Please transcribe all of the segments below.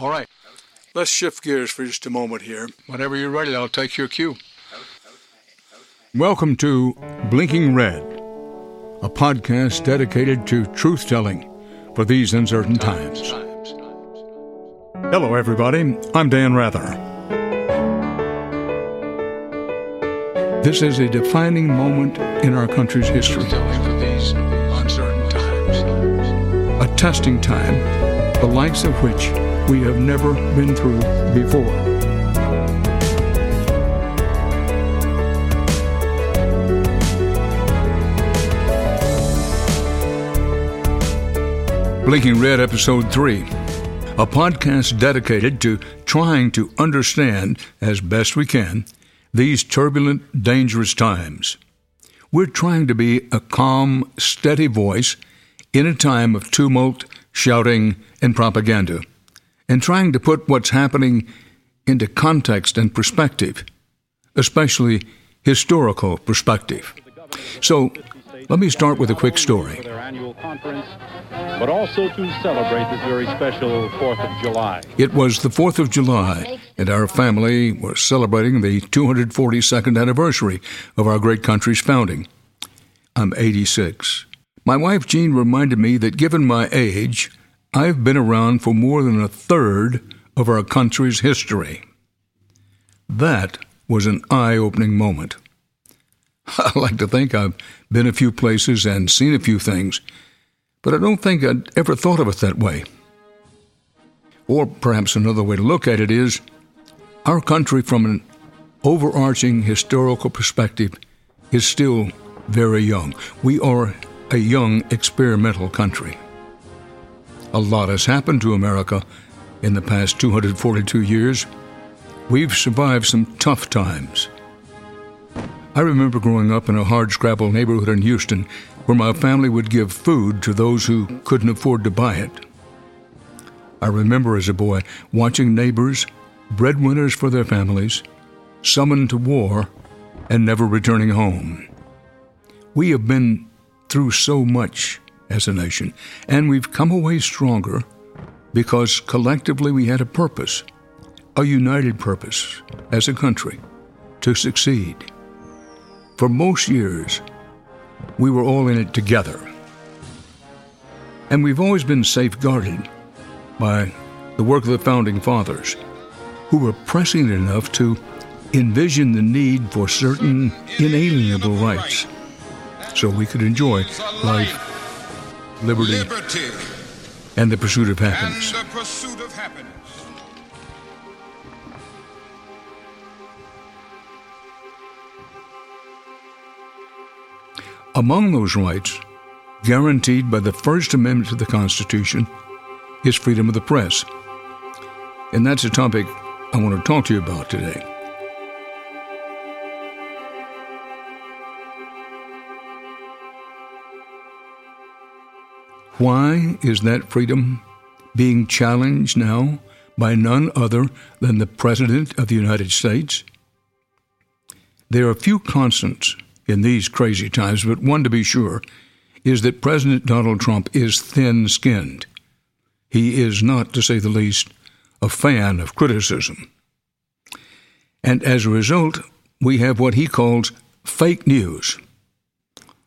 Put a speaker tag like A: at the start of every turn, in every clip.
A: All right. Let's shift gears for just a moment here. Whenever you're ready, I'll take your cue. Welcome to Blinking Red, a podcast dedicated to truth telling for these uncertain times. Hello, everybody. I'm Dan Rather. This is a defining moment in our country's history. A testing time, the likes of which we have never been through before. Blinking Red, Episode 3, a podcast dedicated to trying to understand, as best we can, these turbulent, dangerous times. We're trying to be a calm, steady voice in a time of tumult, shouting, and propaganda, and trying to put what's happening into context and perspective, especially historical perspective. So, let me start with a quick story.
B: their annual conference, but also to celebrate this very special 4th of July.
A: It was the 4th of July, and our family was celebrating the 242nd anniversary of our great country's founding. I'm 86. My wife Jean reminded me that given my age, I've been around for more than a third of our country's history. That was an eye opening moment. I like to think I've been a few places and seen a few things, but I don't think I'd ever thought of it that way. Or perhaps another way to look at it is our country, from an overarching historical perspective, is still very young. We are a young experimental country. A lot has happened to America in the past 242 years. We've survived some tough times. I remember growing up in a hardscrabble neighborhood in Houston where my family would give food to those who couldn't afford to buy it. I remember as a boy watching neighbors, breadwinners for their families, summoned to war and never returning home. We have been through so much as a nation, and we've come away stronger because collectively we had a purpose, a united purpose as a country to succeed. For most years, we were all in it together. And we've always been safeguarded by the work of the Founding Fathers, who were prescient enough to envision the need for certain inalienable rights so we could enjoy life, liberty,
C: liberty
A: and the pursuit of happiness.
C: the pursuit of happiness.
A: Among those rights, guaranteed by the First Amendment to the Constitution, is freedom of the press. And that's a topic I want to talk to you about today. Why is that freedom being challenged now by none other than the President of the United States? There are few constants in these crazy times, but one to be sure is that President Donald Trump is thin skinned. He is not, to say the least, a fan of criticism. And as a result, we have what he calls fake news,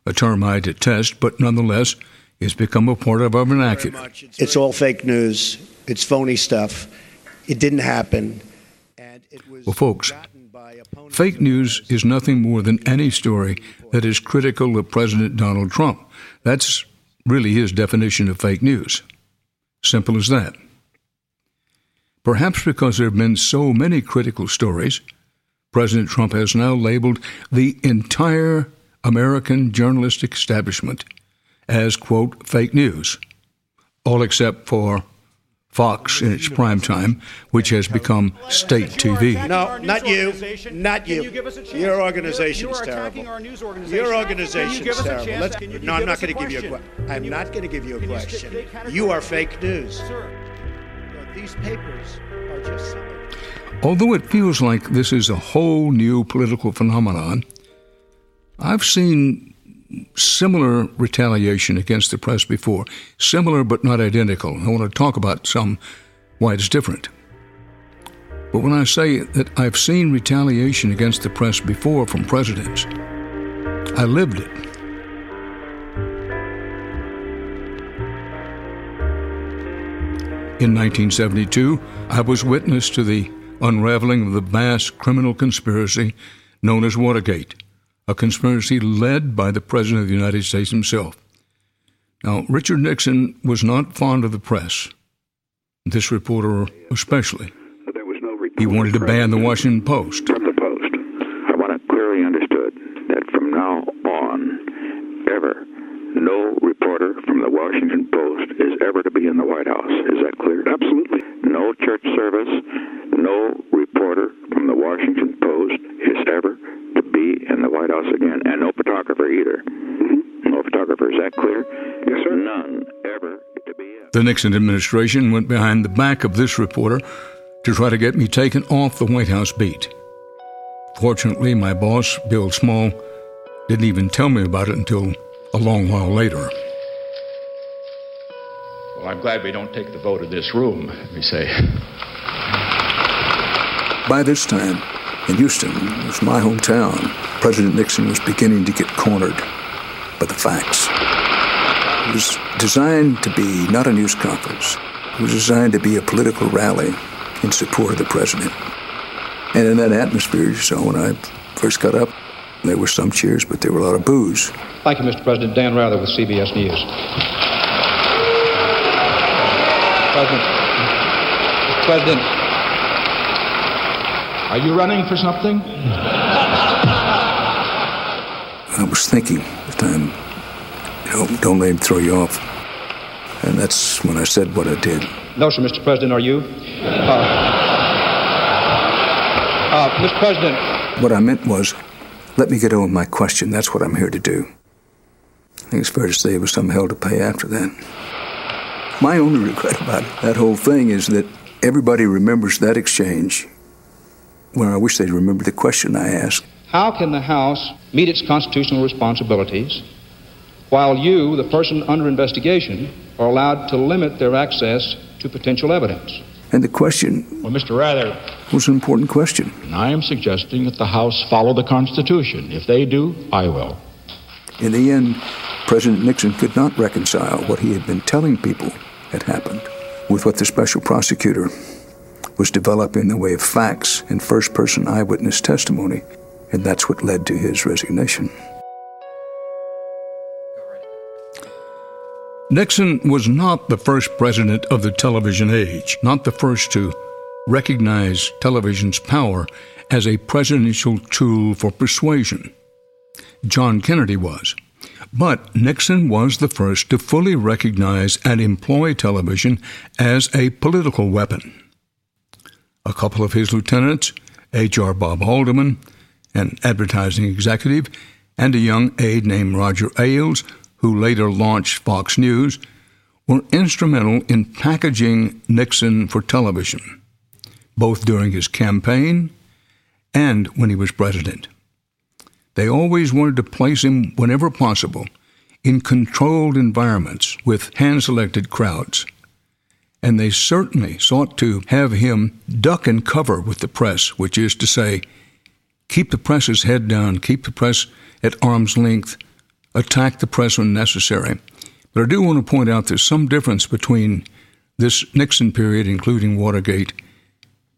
A: a term I detest, but nonetheless has become a part of our vernacular.
D: It's all fake news. It's phony stuff. It didn't happen. And it was
A: Well, folks,
D: gotten by opponents
A: Fake news is nothing more than any story that is critical of President Donald Trump. That's really his definition of fake news. Simple as that. Perhaps because there have been so many critical stories, President Trump has now labeled the entire American journalistic establishment as, quote, fake news. all except for Fox in its prime time, which has become state TV.
D: No, not you. Not you. Your organization is terrible. Your organization is terrible. Let's, no, I'm not going to give you a question. I'm not going to give you a question. You are fake news. These papers are just.
A: Although it feels like this is a whole new political phenomenon, I've seen similar retaliation against the press before, similar but not identical. I want to talk about some why it's different. But when I say that I've seen retaliation against the press before from presidents, I lived it. In 1972, I was witness to the unraveling of the vast criminal conspiracy known as Watergate a conspiracy led by the President of the United States himself. Now, Richard Nixon was not fond of the press, this reporter especially. He wanted to ban the Washington Post.
C: From the Post. I want it clearly understood that from now on, ever, no reporter from the Washington Post is ever to be in the White House. Is that clear? Absolutely. No church service, no reporter from the Washington Post is ever be in the White House again, and no photographer either. Mm-hmm. No photographer. Is that clear?
E: Yes, sir.
C: None ever to be. In.
A: The Nixon administration went behind the back of this reporter to try to get me taken off the White House beat. Fortunately, my boss, Bill Small, didn't even tell me about it until a long while later.
B: Well, I'm glad we don't take the vote of this room, we say.
A: By this time, in Houston, it was my hometown, President Nixon was beginning to get cornered by the facts. It was designed to be not a news conference. It was designed to be a political rally in support of the president. And in that atmosphere, you saw when I first got up, there were some cheers, but there were a lot of boos.
F: Thank you, Mr. President. Dan Rather with CBS News. President, President, are you running for something?
A: I was thinking at the time, know, don't let him throw you off. And that's when I said what I did.
F: No, sir, Mr. President, are you? Uh, uh, Mr. President.
A: What I meant was, let me get on with my question. That's what I'm here to do. I think it's fair to say it was some hell to pay after that. My only regret about that whole thing is that everybody remembers that exchange well, I wish they'd remember the question I asked.
F: How can the House meet its constitutional responsibilities while you, the person under investigation, are allowed to limit their access to potential evidence?
A: And the question
B: well, Mr. Rather,
A: was an important question.
B: I am suggesting that the House follow the Constitution. If they do, I will.
A: In the end, President Nixon could not reconcile what he had been telling people had happened with what the special prosecutor was developing in the way of facts and first person eyewitness testimony, and that's what led to his resignation. Nixon was not the first president of the television age, not the first to recognize television's power as a presidential tool for persuasion. John Kennedy was. But Nixon was the first to fully recognize and employ television as a political weapon a couple of his lieutenants, H.R. Bob Haldeman, an advertising executive, and a young aide named Roger Ailes, who later launched Fox News, were instrumental in packaging Nixon for television, both during his campaign and when he was president. They always wanted to place him, whenever possible, in controlled environments with hand selected crowds and they certainly sought to have him duck and cover with the press, which is to say, keep the press's head down, keep the press at arm's length, attack the press when necessary. But I do want to point out there's some difference between this Nixon period, including Watergate,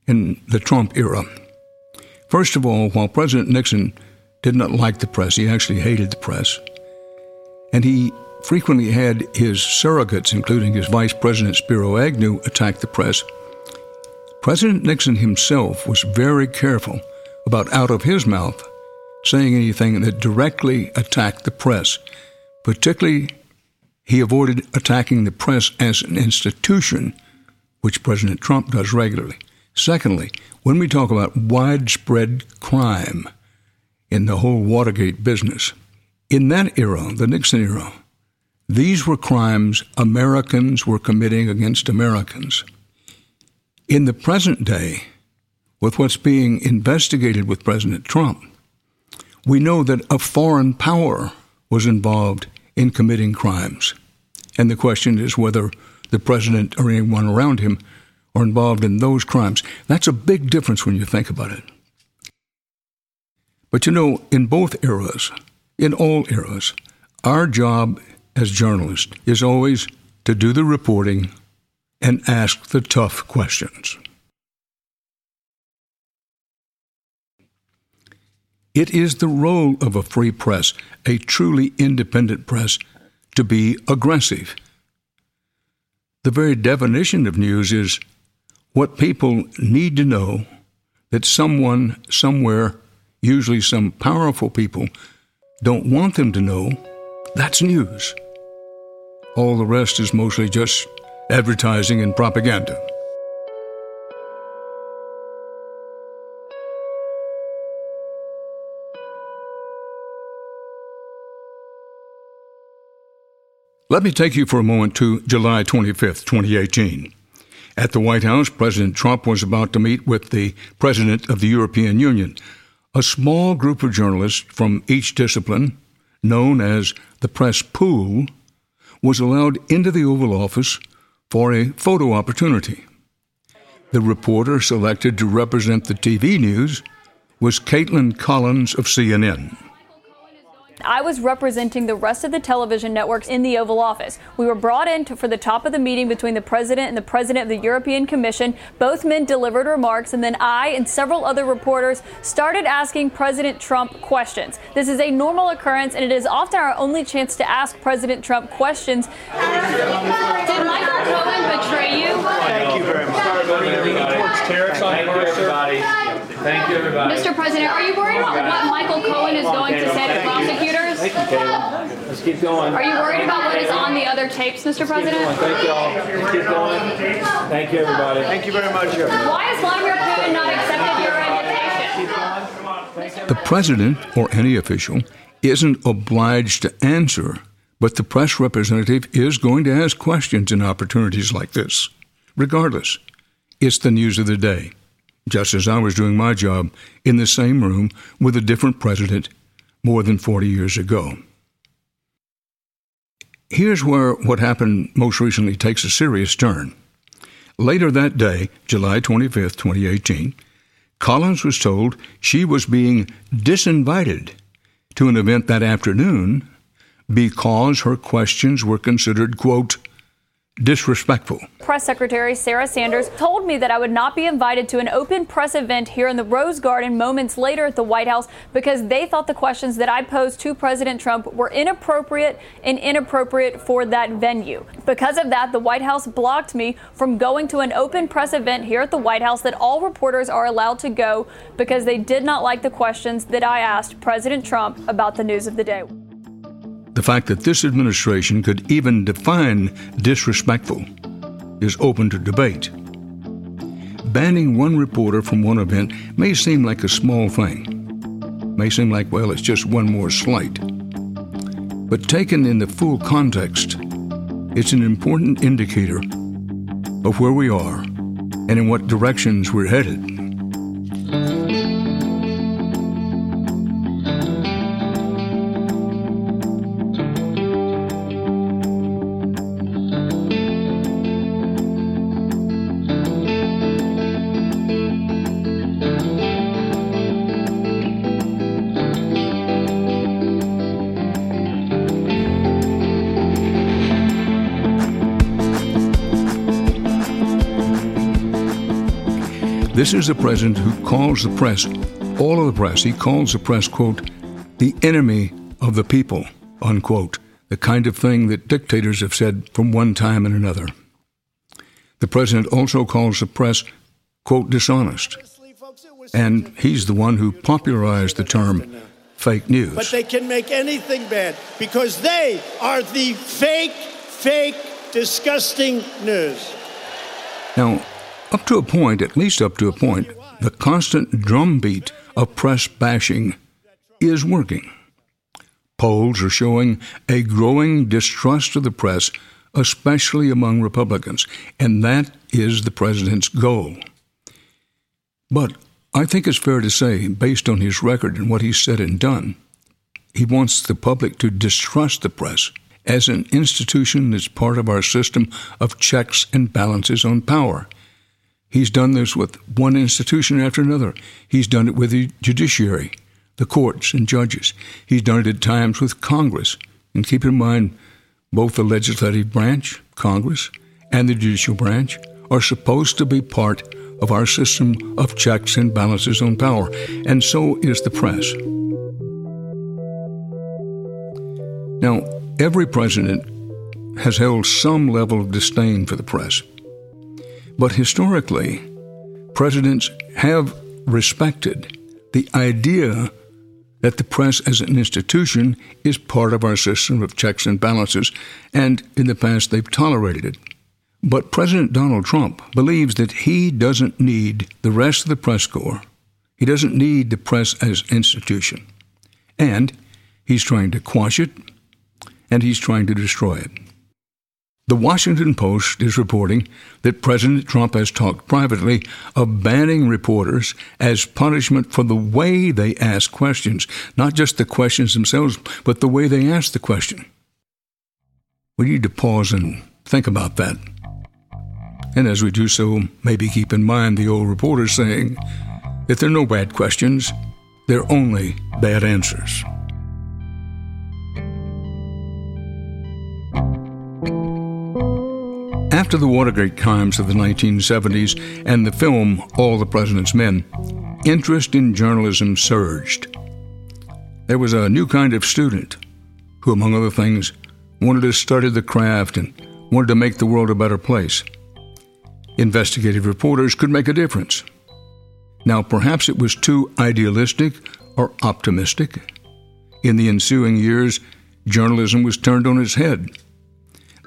A: and the Trump era. First of all, while President Nixon did not like the press, he actually hated the press. And he frequently had his surrogates, including his Vice President Spiro Agnew, attack the press. President Nixon himself was very careful about out of his mouth saying anything that directly attacked the press, particularly he avoided attacking the press as an institution, which President Trump does regularly. Secondly, when we talk about widespread crime in the whole Watergate business, in that era, the Nixon era, these were crimes Americans were committing against Americans. In the present day, with what's being investigated with President Trump, we know that a foreign power was involved in committing crimes. And the question is whether the president or anyone around him are involved in those crimes. That's a big difference when you think about it. But you know, in both eras, in all eras, our job as journalists is always to do the reporting and ask the tough questions. It is the role of a free press, a truly independent press, to be aggressive. The very definition of news is what people need to know that someone somewhere, usually some powerful people, don't want them to know. That's news. All the rest is mostly just advertising and propaganda. Let me take you for a moment to July 25th, 2018. At the White House, President Trump was about to meet with the President of the European Union. A small group of journalists from each discipline, known as the press pool, was allowed into the Oval Office for a photo opportunity. The reporter selected to represent the TV news was Kaitlan Collins of CNN.
E: I was representing the rest of the television networks in the Oval Office. We were brought in to, for the top of the meeting between the president and the president of the European Commission. Both men delivered remarks, and then I and several other reporters started asking President Trump questions. This is a normal occurrence, and it is often our only chance to ask President Trump questions. Did Michael Cohen betray you?
G: Thank you very much. Thank you, everybody. Thank you, everybody.
E: Mr. President, are you worried about what Michael Cohen is going to say to prosecutors?
G: Thank you, Kayla. Let's keep going.
E: Are you worried about what is on the other tapes, Mr. President?
G: Thank you all. Let's keep going. Thank you, everybody.
D: Thank you very much, everybody.
E: Why has Vladimir Putin not accepted your invitation?
A: The president or any official isn't obliged to answer, but the press representative is going to ask questions in opportunities like this. Regardless, it's the news of the day just as I was doing my job in the same room with a different president more than 40 years ago. Here's where what happened most recently takes a serious turn. Later that day, July 25, 2018, Collins was told she was being disinvited to an event that afternoon because her questions were considered, quote, disrespectful.
E: Press Secretary Sarah Sanders told me that I would not be invited to an open press event here in the Rose Garden moments later at the White House because they thought the questions that I posed to President Trump were inappropriate and inappropriate for that venue. Because of that, the White House blocked me from going to an open press event here at the White House that all reporters are allowed to go because they did not like the questions that I asked President Trump about the news of the day.
A: The fact that this administration could even define disrespectful is open to debate. Banning one reporter from one event may seem like a small thing, may seem like, well, it's just one more slight. But taken in the full context, it's an important indicator of where we are and in what directions we're headed. This is the president who calls the press, all of the press, he calls the press, quote, the enemy of the people, unquote, the kind of thing that dictators have said from one time and another. The president also calls the press, quote, dishonest. And he's the one who popularized the term fake news.
D: But they can make anything bad because they are the fake fake, disgusting news.
A: Now, up to a point, at least up to a point, the constant drumbeat of press bashing is working. Polls are showing a growing distrust of the press, especially among Republicans, and that is the president's goal. But I think it's fair to say, based on his record and what he's said and done, he wants the public to distrust the press as an institution that's part of our system of checks and balances on power. He's done this with one institution after another. He's done it with the judiciary, the courts and judges. He's done it at times with Congress. And keep in mind, both the legislative branch, Congress, and the judicial branch are supposed to be part of our system of checks and balances on power, and so is the press. Now, every president has held some level of disdain for the press. But historically, presidents have respected the idea that the press as an institution is part of our system of checks and balances, and in the past they've tolerated it. But President Donald Trump believes that he doesn't need the rest of the press corps. He doesn't need the press as institution. And he's trying to quash it, and he's trying to destroy it. The Washington Post is reporting that President Trump has talked privately of banning reporters as punishment for the way they ask questions, not just the questions themselves, but the way they ask the question. We need to pause and think about that. And as we do so, maybe keep in mind the old reporter saying that there are no bad questions, there are only bad answers. After the Watergate crimes of the 1970s and the film All the President's Men, interest in journalism surged. There was a new kind of student who, among other things, wanted to study the craft and wanted to make the world a better place investigative reporters could make a difference. Now, perhaps it was too idealistic or optimistic. In the ensuing years, journalism was turned on its head.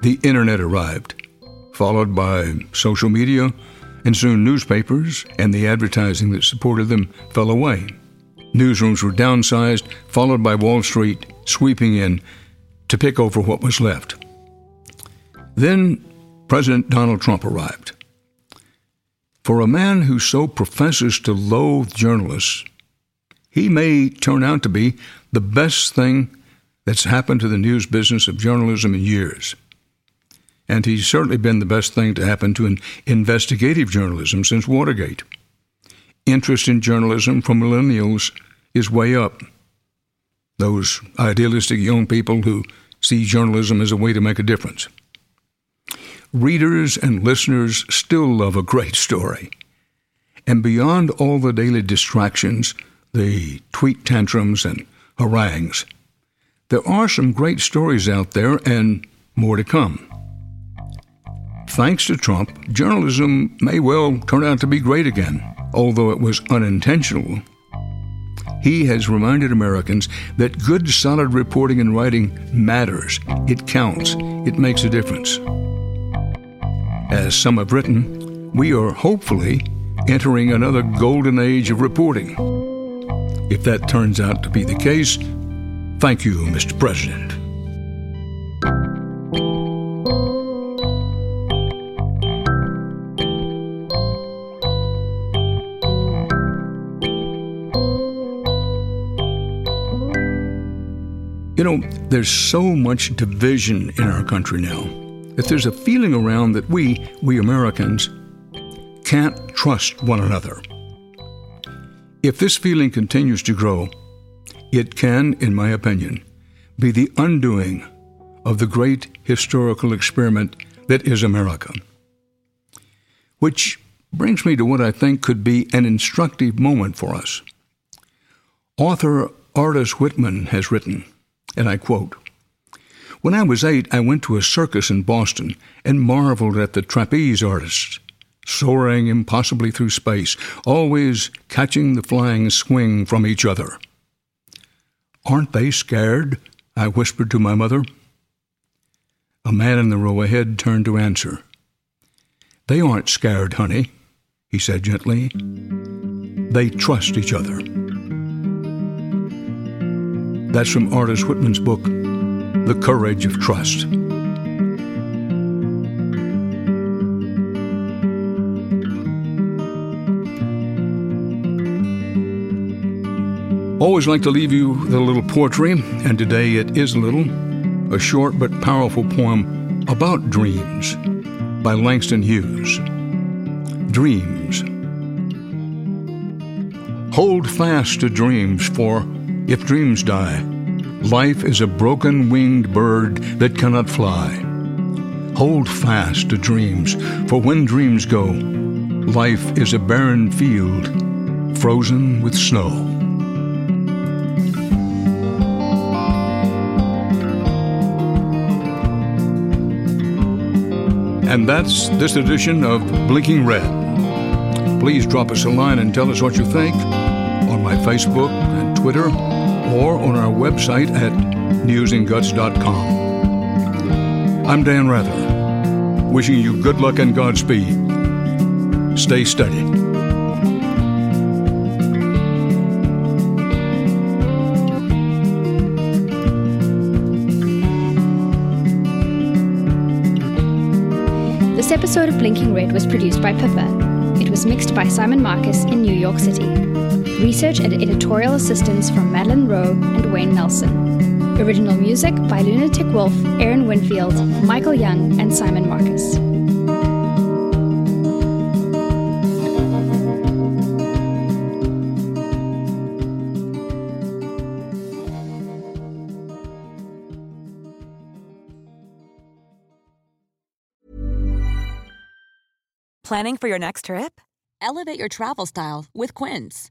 A: The internet arrived, followed by social media, and soon newspapers and the advertising that supported them fell away. Newsrooms were downsized, followed by Wall Street sweeping in to pick over what was left. Then President Donald Trump arrived. For a man who so professes to loathe journalists, he may turn out to be the best thing that's happened to the news business of journalism in years. And he's certainly been the best thing to happen to investigative journalism since Watergate. Interest in journalism from millennials is way up. Those idealistic young people who see journalism as a way to make a difference readers and listeners still love a great story. And beyond all the daily distractions, the tweet tantrums and harangues, there are some great stories out there and more to come. Thanks to Trump, journalism may well turn out to be great again, although it was unintentional. He has reminded Americans that good, solid reporting and writing matters. It counts. It makes a difference. As some have written, we are hopefully entering another golden age of reporting. If that turns out to be the case, thank you, Mr. President. You know, there's so much division in our country now that there's a feeling around that we, we Americans, can't trust one another. If this feeling continues to grow, it can, in my opinion, be the undoing of the great historical experiment that is America. Which brings me to what I think could be an instructive moment for us. Author Ardis Whitman has written, and I quote, when I was eight, I went to a circus in Boston and marveled at the trapeze artists, soaring impossibly through space, always catching the flying swing from each other. Aren't they scared? I whispered to my mother. A man in the row ahead turned to answer. They aren't scared, honey, he said gently. They trust each other. That's from Ardis Whitman's book, The Courage of Trust. Always like to leave you with a little poetry, and today it is a little, a short but powerful poem about dreams by Langston Hughes. Dreams. Hold fast to dreams, for if dreams die, life is a broken winged bird that cannot fly. Hold fast to dreams, for when dreams go, life is a barren field frozen with snow. And that's this edition of Blinking Red. Please drop us a line and tell us what you think on my Facebook and Twitter or on our website at newsandguts.com. I'm Dan Rather, wishing you good luck and Godspeed. Stay steady.
H: This episode of Blinking Red was produced by Pippa. It was mixed by Simon Marcus in New York City. Research and editorial assistance from Madeline Rowe and Wayne Nelson. Original music by Lunatic Wolf, Aaron Winfield, Michael Young, and Simon Marcus.
I: Planning for your next trip? Elevate your travel style with Quince.